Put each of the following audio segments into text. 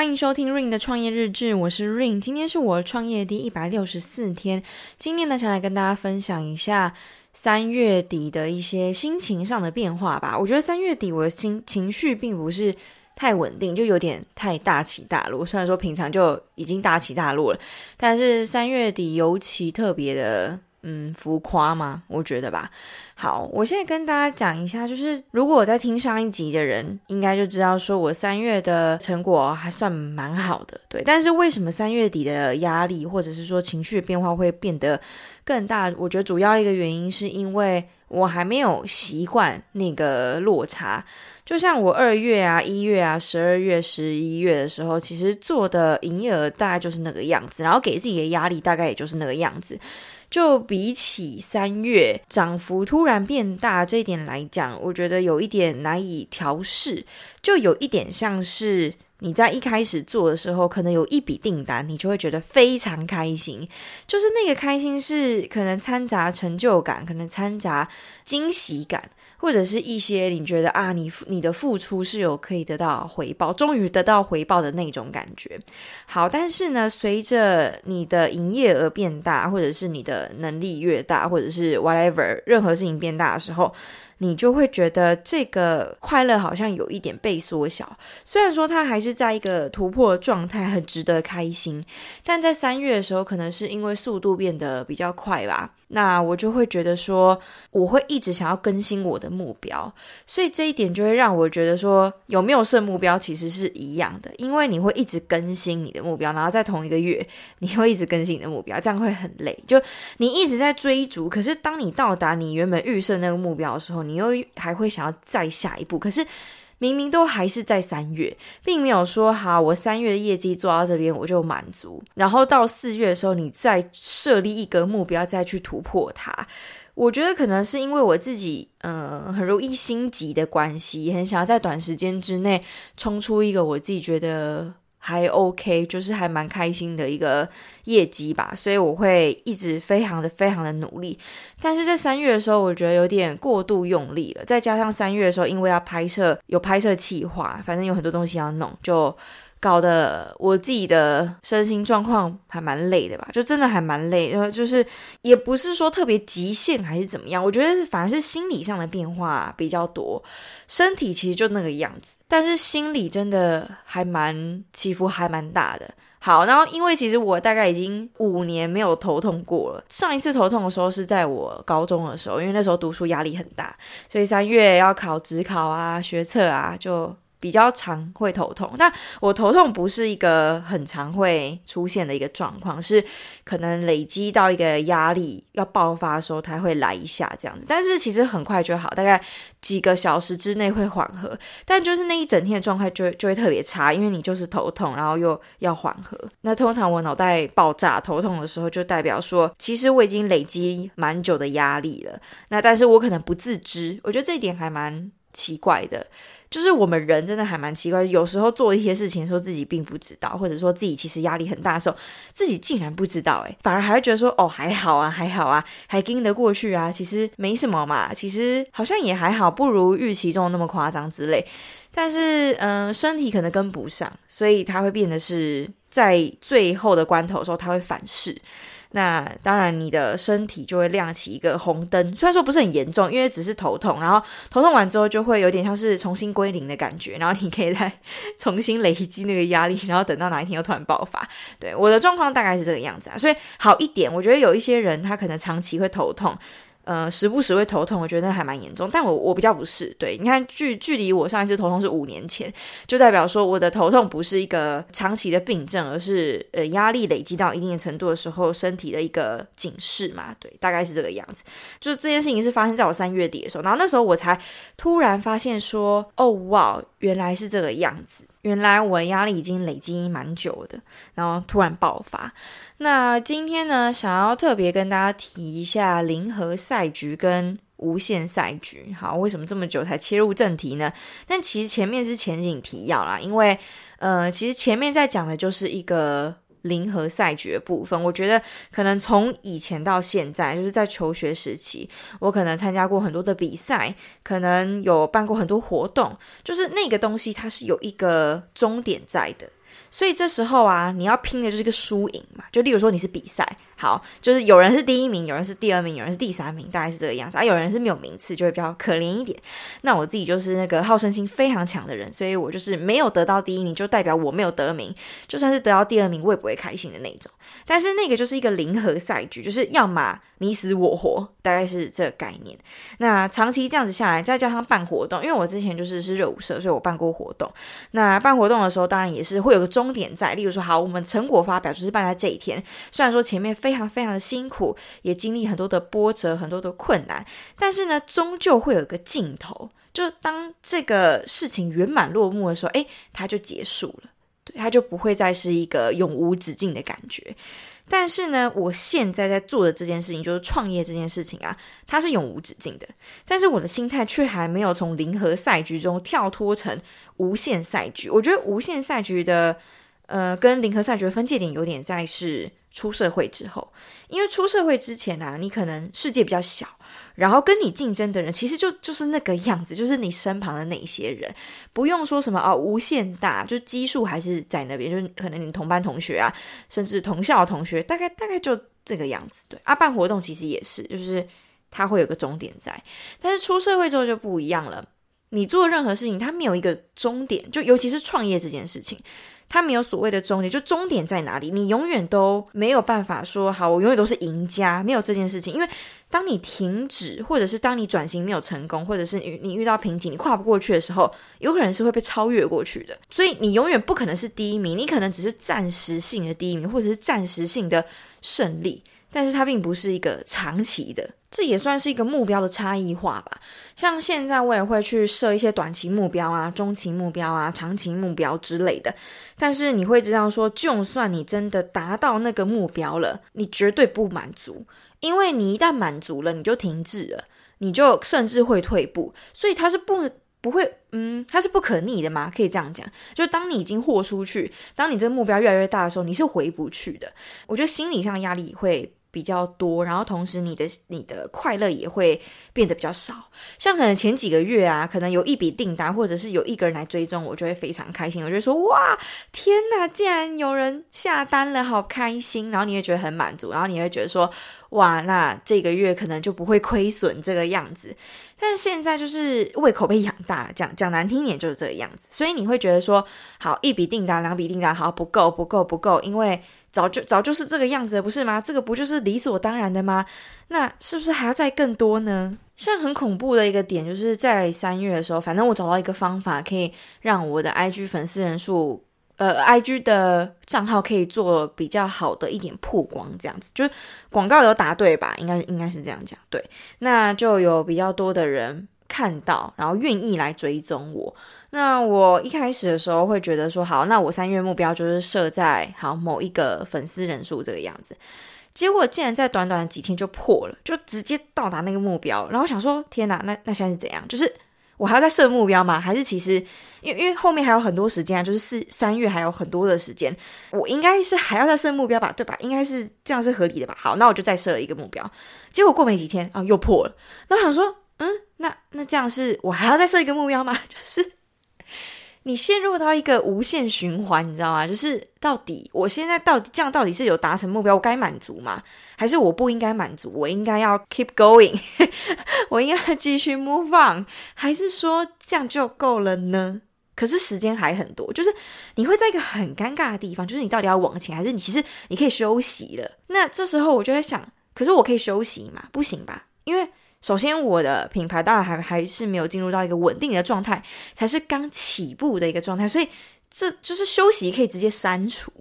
欢迎收听 Ring 的创业日志，我是 Ring，今天是我创业第一百六十四天。今天呢，想来跟大家分享一下三月底的一些心情上的变化吧。我觉得三月底我的心情绪并不是太稳定，就有点太大起大落。虽然说平常就已经大起大落了，但是三月底尤其特别的。嗯，浮夸吗？我觉得吧。好，我现在跟大家讲一下，就是如果我在听上一集的人，应该就知道说我三月的成果还算蛮好的，对。但是为什么三月底的压力或者是说情绪变化会变得更大？我觉得主要一个原因是因为我还没有习惯那个落差。就像我二月啊、一月啊、十二月、十一月的时候，其实做的营业额大概就是那个样子，然后给自己的压力大概也就是那个样子。就比起三月涨幅突然变大这一点来讲，我觉得有一点难以调试，就有一点像是你在一开始做的时候，可能有一笔订单，你就会觉得非常开心，就是那个开心是可能掺杂成就感，可能掺杂惊喜感。或者是一些你觉得啊，你你的付出是有可以得到回报，终于得到回报的那种感觉。好，但是呢，随着你的营业额变大，或者是你的能力越大，或者是 whatever 任何事情变大的时候，你就会觉得这个快乐好像有一点被缩小。虽然说它还是在一个突破状态，很值得开心，但在三月的时候，可能是因为速度变得比较快吧。那我就会觉得说，我会一直想要更新我的目标，所以这一点就会让我觉得说，有没有设目标其实是一样的，因为你会一直更新你的目标，然后在同一个月，你会一直更新你的目标，这样会很累。就你一直在追逐，可是当你到达你原本预设那个目标的时候，你又还会想要再下一步，可是。明明都还是在三月，并没有说好，我三月的业绩做到这边我就满足，然后到四月的时候，你再设立一个目标，再去突破它。我觉得可能是因为我自己，嗯、很容易心急的关系，很想要在短时间之内冲出一个我自己觉得。还 OK，就是还蛮开心的一个业绩吧，所以我会一直非常的非常的努力。但是在三月的时候，我觉得有点过度用力了，再加上三月的时候，因为要拍摄，有拍摄企划，反正有很多东西要弄，就。搞得我自己的身心状况还蛮累的吧，就真的还蛮累，然后就是也不是说特别极限还是怎么样，我觉得反而是心理上的变化比较多，身体其实就那个样子，但是心理真的还蛮起伏还蛮大的。好，然后因为其实我大概已经五年没有头痛过了，上一次头痛的时候是在我高中的时候，因为那时候读书压力很大，所以三月要考职考啊、学测啊，就。比较常会头痛，但我头痛不是一个很常会出现的一个状况，是可能累积到一个压力要爆发的时候，它会来一下这样子。但是其实很快就好，大概几个小时之内会缓和。但就是那一整天的状态就就会特别差，因为你就是头痛，然后又要缓和。那通常我脑袋爆炸头痛的时候，就代表说其实我已经累积蛮久的压力了。那但是我可能不自知，我觉得这一点还蛮奇怪的。就是我们人真的还蛮奇怪，有时候做一些事情，说自己并不知道，或者说自己其实压力很大的时候，自己竟然不知道，诶，反而还会觉得说，哦，还好啊，还好啊，还撑得过去啊，其实没什么嘛，其实好像也还好，不如预期中那么夸张之类。但是，嗯、身体可能跟不上，所以它会变得是在最后的关头的时候，它会反噬。那当然，你的身体就会亮起一个红灯。虽然说不是很严重，因为只是头痛，然后头痛完之后就会有点像是重新归零的感觉，然后你可以再重新累积那个压力，然后等到哪一天又突然爆发。对，我的状况大概是这个样子啊，所以好一点。我觉得有一些人他可能长期会头痛。呃，时不时会头痛，我觉得那还蛮严重。但我我比较不是，对，你看距距离我上一次头痛是五年前，就代表说我的头痛不是一个长期的病症，而是呃压力累积到一定的程度的时候，身体的一个警示嘛。对，大概是这个样子。就这件事情是发生在我三月底的时候，然后那时候我才突然发现说，哦哇，原来是这个样子。原来我的压力已经累积蛮久的，然后突然爆发。那今天呢，想要特别跟大家提一下零和赛局跟无限赛局。好，为什么这么久才切入正题呢？但其实前面是前景提要啦，因为呃，其实前面在讲的就是一个。零和赛局的部分，我觉得可能从以前到现在，就是在求学时期，我可能参加过很多的比赛，可能有办过很多活动，就是那个东西它是有一个终点在的。所以这时候啊，你要拼的就是一个输赢嘛。就例如说你是比赛，好，就是有人是第一名，有人是第二名，有人是第三名，大概是这个样子。啊，有人是没有名次，就会比较可怜一点。那我自己就是那个好胜心非常强的人，所以我就是没有得到第一名，就代表我没有得名。就算是得到第二名，我也不会开心的那种。但是那个就是一个零和赛局，就是要么你死我活，大概是这个概念。那长期这样子下来，再加上办活动，因为我之前就是是热舞社，所以我办过活动。那办活动的时候，当然也是会有个终点在，例如说，好，我们成果发表就是办在这一天。虽然说前面非常非常的辛苦，也经历很多的波折，很多的困难，但是呢，终究会有一个尽头。就当这个事情圆满落幕的时候，诶，它就结束了。对它就不会再是一个永无止境的感觉。但是呢，我现在在做的这件事情，就是创业这件事情啊，它是永无止境的。但是我的心态却还没有从零和赛局中跳脱成无限赛局。我觉得无限赛局的，呃，跟零和赛局的分界点有点在是出社会之后，因为出社会之前啊，你可能世界比较小。然后跟你竞争的人，其实就就是那个样子，就是你身旁的那些人，不用说什么啊，无限大，就基数还是在那边，就可能你同班同学啊，甚至同校同学，大概大概就这个样子。对啊，办活动其实也是，就是它会有个终点在，但是出社会之后就不一样了，你做任何事情，它没有一个终点，就尤其是创业这件事情。它没有所谓的终点，就终点在哪里？你永远都没有办法说好，我永远都是赢家，没有这件事情。因为当你停止，或者是当你转型没有成功，或者是你你遇到瓶颈，你跨不过去的时候，有可能是会被超越过去的。所以你永远不可能是第一名，你可能只是暂时性的第一名，或者是暂时性的胜利。但是它并不是一个长期的，这也算是一个目标的差异化吧。像现在我也会去设一些短期目标啊、中期目标啊、长期目标之类的。但是你会知道说，就算你真的达到那个目标了，你绝对不满足，因为你一旦满足了，你就停滞了，你就甚至会退步。所以它是不。不会，嗯，它是不可逆的嘛？可以这样讲，就是当你已经豁出去，当你这个目标越来越大的时候，你是回不去的。我觉得心理上压力会比较多，然后同时你的你的快乐也会变得比较少。像可能前几个月啊，可能有一笔订单，或者是有一个人来追踪我，就会非常开心。我就说哇，天哪，竟然有人下单了，好开心！然后你会觉得很满足，然后你会觉得说哇，那这个月可能就不会亏损这个样子。但现在就是胃口被养大，讲讲难听点就是这个样子，所以你会觉得说，好，一笔订单、两笔订单，好，不够，不够，不够，因为早就早就是这个样子，不是吗？这个不就是理所当然的吗？那是不是还要再更多呢？像很恐怖的一个点，就是在三月的时候，反正我找到一个方法，可以让我的 IG 粉丝人数。呃，IG 的账号可以做比较好的一点曝光，这样子就是广告有答对吧？应该应该是这样讲，对，那就有比较多的人看到，然后愿意来追踪我。那我一开始的时候会觉得说，好，那我三月目标就是设在好某一个粉丝人数这个样子，结果竟然在短短几天就破了，就直接到达那个目标。然后想说，天哪，那那现在是怎样？就是。我还要再设目标吗？还是其实，因为因为后面还有很多时间啊，就是四三月还有很多的时间，我应该是还要再设目标吧，对吧？应该是这样是合理的吧？好，那我就再设了一个目标，结果过没几天啊，又破了。那我想说，嗯，那那这样是我还要再设一个目标吗？就是。你陷入到一个无限循环，你知道吗？就是到底我现在到底这样到底是有达成目标，我该满足吗？还是我不应该满足？我应该要 keep going，我应该继续 move on，还是说这样就够了呢？可是时间还很多，就是你会在一个很尴尬的地方，就是你到底要往前，还是你其实你可以休息了？那这时候我就在想，可是我可以休息吗？不行吧？因为。首先，我的品牌当然还还是没有进入到一个稳定的状态，才是刚起步的一个状态，所以这就是休息可以直接删除。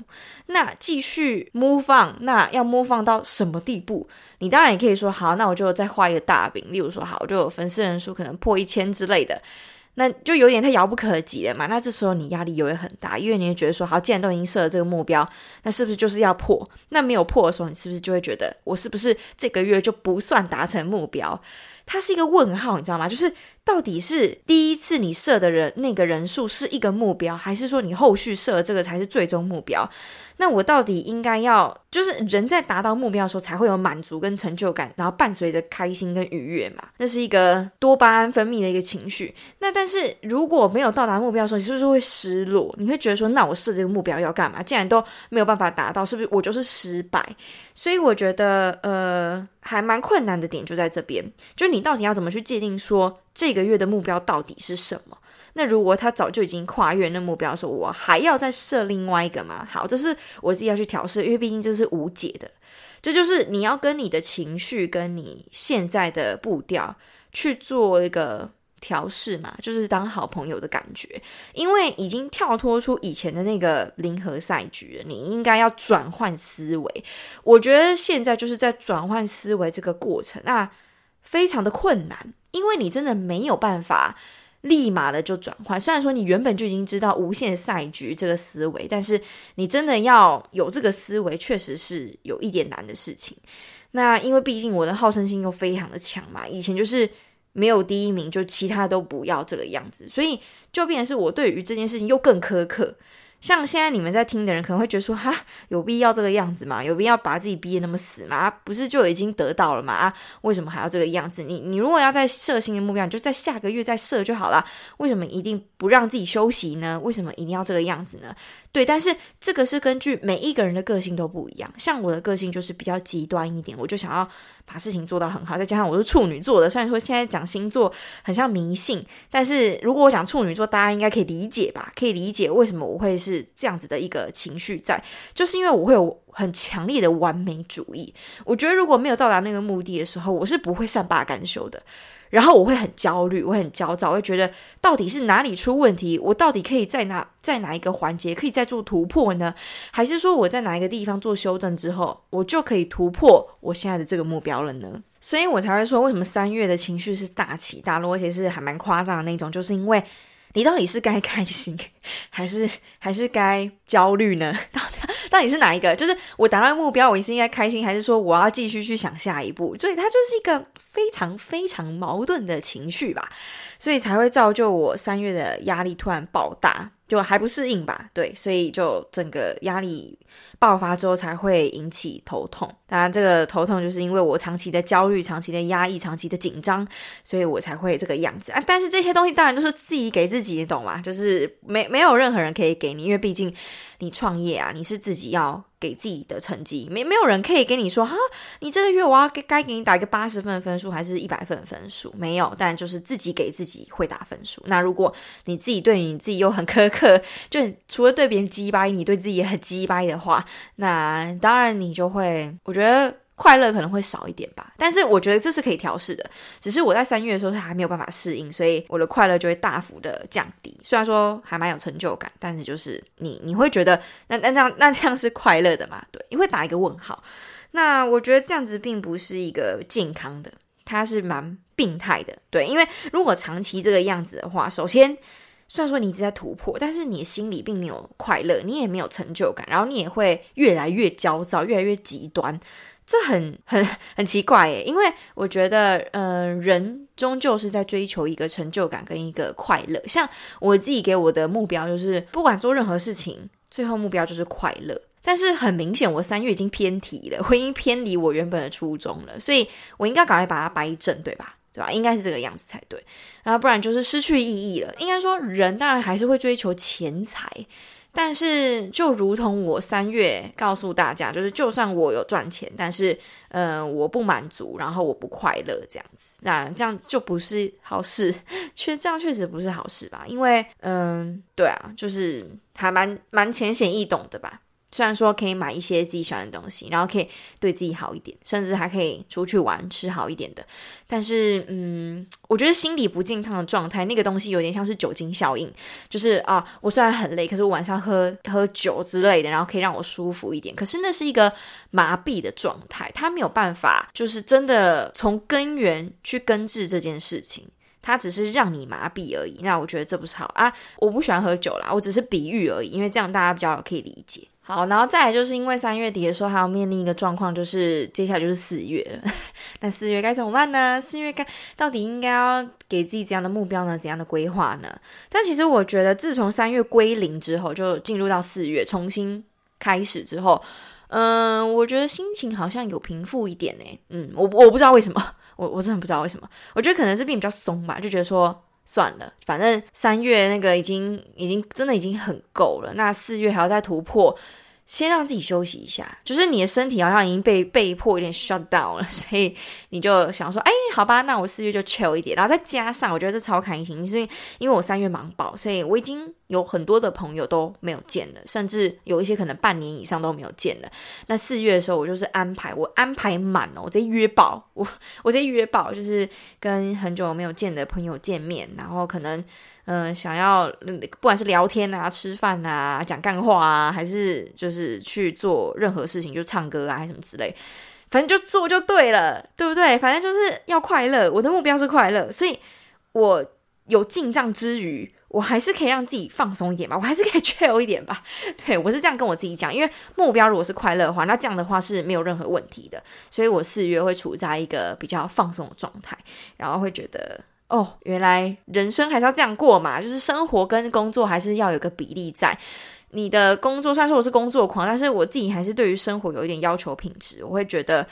那继续 move on，那要 move on 到什么地步？你当然也可以说，好，那我就再画一个大饼，例如说，好，我就有粉丝人数可能破一千之类的。那就有点太遥不可及了嘛。那这时候你压力也会很大，因为你会觉得说，好，既然都已经设了这个目标，那是不是就是要破？那没有破的时候，你是不是就会觉得，我是不是这个月就不算达成目标？它是一个问号，你知道吗？就是到底是第一次你设的人那个人数是一个目标，还是说你后续设这个才是最终目标？那我到底应该要，就是人在达到目标的时候才会有满足跟成就感，然后伴随着开心跟愉悦嘛？那是一个多巴胺分泌的一个情绪。那但是如果没有到达目标的时候，你是不是会失落？你会觉得说，那我设这个目标要干嘛？既然都没有办法达到，是不是我就是失败？所以我觉得，呃，还蛮困难的点就在这边，就你到底要怎么去界定说这个月的目标到底是什么？那如果他早就已经跨越那目标的时候，我还要再设另外一个吗？好，这是我自己要去调试，因为毕竟这是无解的。这就是你要跟你的情绪跟你现在的步调去做一个调试嘛，就是当好朋友的感觉。因为已经跳脱出以前的那个零和赛局了，你应该要转换思维。我觉得现在就是在转换思维这个过程那，非常的困难，因为你真的没有办法。立马的就转换，虽然说你原本就已经知道无限赛局这个思维，但是你真的要有这个思维，确实是有一点难的事情。那因为毕竟我的好胜心又非常的强嘛，以前就是没有第一名，就其他都不要这个样子，所以就变成是我对于这件事情又更苛刻。像现在你们在听的人可能会觉得说，哈，有必要这个样子吗？有必要把自己逼得那么死吗？不是就已经得到了吗？啊，为什么还要这个样子？你你如果要再设新的目标，你就在下个月再设就好了。为什么一定不让自己休息呢？为什么一定要这个样子呢？对，但是这个是根据每一个人的个性都不一样。像我的个性就是比较极端一点，我就想要把事情做到很好。再加上我是处女座的，虽然说现在讲星座很像迷信，但是如果我讲处女座，大家应该可以理解吧？可以理解为什么我会是。是这样子的一个情绪在，就是因为我会有很强烈的完美主义。我觉得如果没有到达那个目的的时候，我是不会善罢甘休的。然后我会很焦虑，我很焦躁，会觉得到底是哪里出问题？我到底可以在哪在哪一个环节可以再做突破呢？还是说我在哪一个地方做修正之后，我就可以突破我现在的这个目标了呢？所以我才会说，为什么三月的情绪是大起大落，而且是还蛮夸张的那种，就是因为。你到底是该开心，还是还是该焦虑呢？到底到底是哪一个？就是我达到目标，我是应该开心，还是说我要继续去想下一步？所以它就是一个非常非常矛盾的情绪吧，所以才会造就我三月的压力突然爆大。就还不适应吧，对，所以就整个压力爆发之后才会引起头痛。当然，这个头痛就是因为我长期的焦虑、长期的压抑、长期的紧张，所以我才会这个样子啊。但是这些东西当然都是自己给自己，你懂吗？就是没没有任何人可以给你，因为毕竟你创业啊，你是自己要。给自己的成绩，没没有人可以跟你说哈，你这个月我要该该给你打一个八十分的分数，还是一百分的分数？没有，但就是自己给自己会打分数。那如果你自己对你自己又很苛刻，就除了对别人鸡掰，你对自己也很鸡掰的话，那当然你就会，我觉得。快乐可能会少一点吧，但是我觉得这是可以调试的。只是我在三月的时候是还没有办法适应，所以我的快乐就会大幅的降低。虽然说还蛮有成就感，但是就是你你会觉得那那这样那这样是快乐的嘛？对，你会打一个问号。那我觉得这样子并不是一个健康的，它是蛮病态的。对，因为如果长期这个样子的话，首先虽然说你一直在突破，但是你心里并没有快乐，你也没有成就感，然后你也会越来越焦躁，越来越极端。这很 很很奇怪耶，因为我觉得，嗯、人终究是在追求一个成就感跟一个快乐。像我自己给我的目标就是，不管做任何事情，最后目标就是快乐。但是很明显，我三月已经偏题了，我已经偏离我原本的初衷了，所以我应该赶快把它掰正，对吧？对吧？应该是这个样子才对，然后不然就是失去意义了。应该说，人当然还是会追求钱财。但是，就如同我三月告诉大家，就是就算我有赚钱，但是，嗯，我不满足，然后我不快乐，这样子，那这样就不是好事。其实这样确实不是好事吧？因为，嗯、对啊，就是还蛮蛮浅显易懂的吧。虽然说可以买一些自己喜欢的东西，然后可以对自己好一点，甚至还可以出去玩吃好一点的，但是，嗯，我觉得心理不健康的状态，那个东西有点像是酒精效应，就是啊，我虽然很累，可是我晚上喝喝酒之类的，然后可以让我舒服一点，可是那是一个麻痹的状态，它没有办法，就是真的从根源去根治这件事情，它只是让你麻痹而已。那我觉得这不是好啊，我不喜欢喝酒啦，我只是比喻而已，因为这样大家比较可以理解。好，然后再来就是因为三月底的时候还要面临一个状况，就是接下来就是四月了。那四月该怎么办呢？四月该到底应该要给自己怎样的目标呢？怎样的规划呢？但其实我觉得，自从三月归零之后，就进入到四月重新开始之后，嗯、我觉得心情好像有平复一点呢。嗯，我我不知道为什么，我我真的不知道为什么。我觉得可能是病比较松吧，就觉得说。算了，反正三月那个已经已经真的已经很够了，那四月还要再突破。先让自己休息一下，就是你的身体好像已经被被迫有点 shut down 了，所以你就想说，哎，好吧，那我四月就 chill 一点，然后再加上我觉得这超开心，因为因为我三月忙爆，所以我已经有很多的朋友都没有见了，甚至有一些可能半年以上都没有见了。那四月的时候，我就是安排我安排满了，我直接约爆，我我直接约爆，就是跟很久没有见的朋友见面，然后可能。嗯、想要不管是聊天啊、吃饭啊、讲干话啊，还是就是去做任何事情，就唱歌啊，还是什么之类，反正就做就对了，对不对？反正就是要快乐，我的目标是快乐，所以我有进账之余，我还是可以让自己放松一点吧，我还是可以 chill 一点吧。对，我是这样跟我自己讲，因为目标如果是快乐的话，那这样的话是没有任何问题的，所以我四月会处在一个比较放松的状态，然后会觉得。哦，原来人生还是要这样过嘛，就是生活跟工作还是要有个比例在。你的工作虽然说我是工作狂，但是我自己还是对于生活有一点要求品质。我会觉得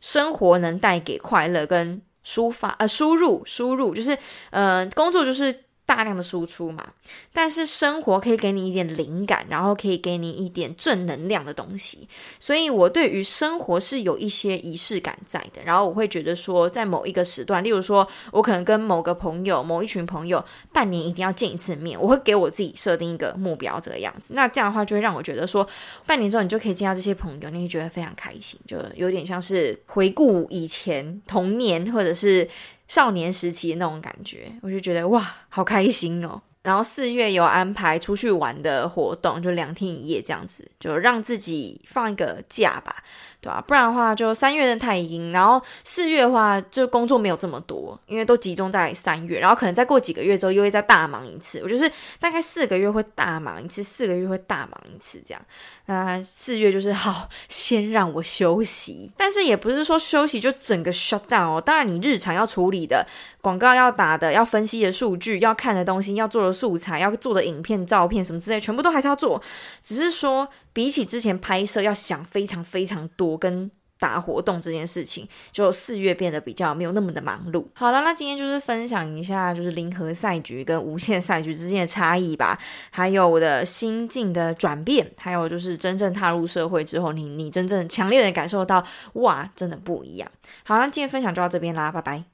生活能带给快乐跟抒发，呃，输入输入就是，呃，工作就是。大量的输出嘛，但是生活可以给你一点灵感，然后可以给你一点正能量的东西，所以我对于生活是有一些仪式感在的。然后我会觉得说，在某一个时段，例如说，我可能跟某个朋友、某一群朋友，半年一定要见一次面，我会给我自己设定一个目标，这个样子。那这样的话，就会让我觉得说，半年之后你就可以见到这些朋友，你会觉得非常开心，就有点像是回顾以前童年，或者是。少年时期的那种感觉，我就觉得哇，好开心哦。然后四月有安排出去玩的活动，就两天一夜这样子，就让自己放一个假吧。对啊，不然的话就三月的太阴，然后四月的话就工作没有这么多，因为都集中在三月，然后可能再过几个月之后又会再大忙一次。我就是大概四个月会大忙一次，四个月会大忙一次这样。那四月就是好，先让我休息，但是也不是说休息就整个 shut down 哦。当然你日常要处理的广告要打的、要分析的数据、要看的东西、要做的素材、要做的影片、照片什么之类，全部都还是要做，只是说。比起之前拍摄要想非常非常多，跟打活动这件事情，就四月变得比较没有那么的忙碌。好了，那今天就是分享一下，就是零和赛局跟无限赛局之间的差异吧，还有我的心境的转变，还有就是真正踏入社会之后，你你真正强烈的感受到，哇，真的不一样。好，那今天分享就到这边啦，拜拜。